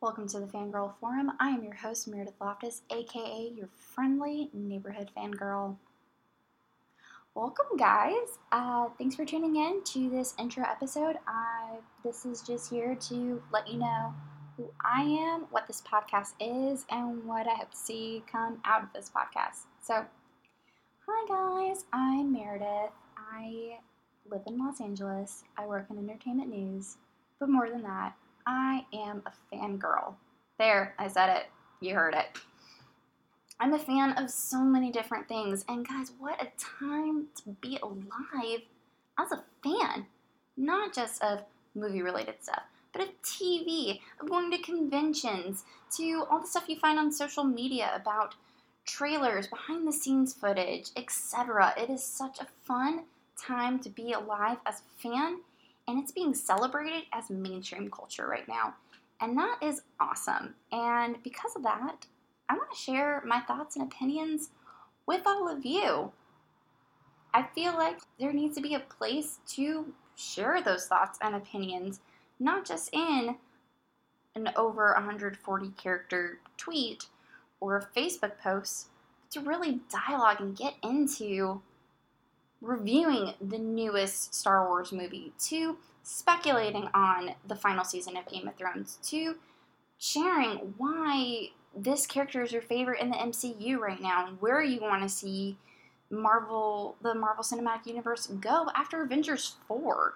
Welcome to the Fangirl Forum. I am your host, Meredith Loftus, aka your friendly neighborhood fangirl. Welcome, guys. Uh, thanks for tuning in to this intro episode. I this is just here to let you know who I am, what this podcast is, and what I hope to see come out of this podcast. So, hi guys, I'm Meredith. I live in Los Angeles. I work in entertainment news, but more than that, I am a fangirl. There, I said it. You heard it. I'm a fan of so many different things, and guys, what a time to be alive as a fan. Not just of movie related stuff, but of TV, of going to conventions, to all the stuff you find on social media about trailers, behind the scenes footage, etc. It is such a fun time to be alive as a fan, and it's being celebrated as mainstream culture right now. And that is awesome. And because of that, I want to share my thoughts and opinions with all of you. I feel like there needs to be a place to share those thoughts and opinions, not just in an over 140 character tweet or a Facebook post, but to really dialogue and get into reviewing the newest Star Wars movie, to speculating on the final season of Game of Thrones, to sharing why this character is your favorite in the MCU right now and where you want to see Marvel, the Marvel Cinematic Universe go after Avengers 4.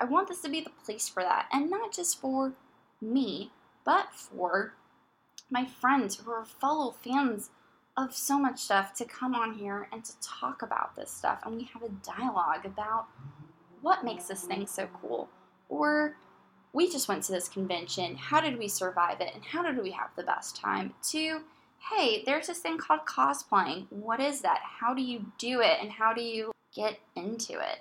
I want this to be the place for that, and not just for me, but for my friends who are fellow fans of so much stuff to come on here and to talk about this stuff. And we have a dialogue about what makes this thing so cool. Or we just went to this convention. How did we survive it? And how did we have the best time? To hey there's this thing called cosplaying. What is that? How do you do it? And how do you get into it?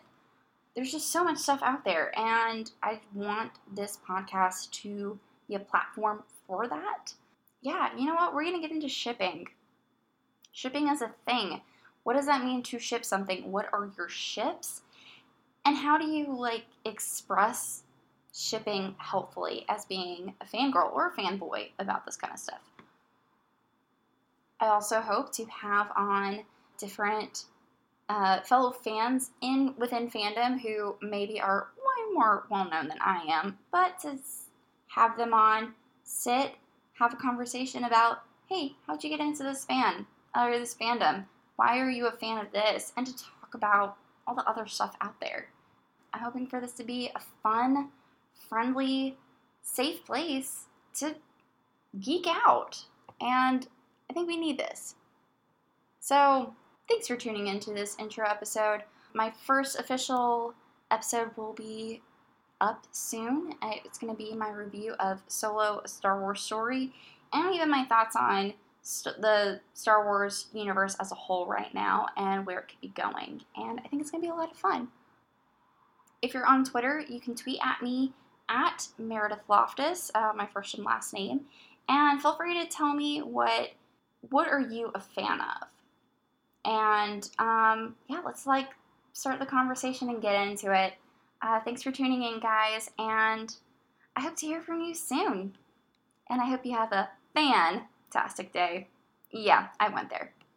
There's just so much stuff out there. And i want this podcast to be a platform for that. Yeah you know what? We're going to get into shipping Shipping is a thing. What does that mean to ship something? What are your ships? And how do you like express shipping helpfully as being a fangirl or a fanboy about this kind of stuff? I also hope to have on different uh, fellow fans in within fandom who maybe are way more well known than I am, but to have them on, sit, have a conversation about, hey, how'd you get into this fan? Or this fandom? Why are you a fan of this? And to talk about all the other stuff out there. I'm hoping for this to be a fun, friendly, safe place to geek out. And I think we need this. So, thanks for tuning into this intro episode. My first official episode will be up soon. It's going to be my review of Solo Star Wars Story and even my thoughts on st- the Star Wars universe as a whole right now and where it could be going. And I think it's going to be a lot of fun. If you're on Twitter, you can tweet at me at Meredith Loftus, uh, my first and last name, and feel free to tell me what what are you a fan of. And um, yeah, let's like start the conversation and get into it. Uh, thanks for tuning in, guys, and I hope to hear from you soon. And I hope you have a fan fantastic day. Yeah, I went there.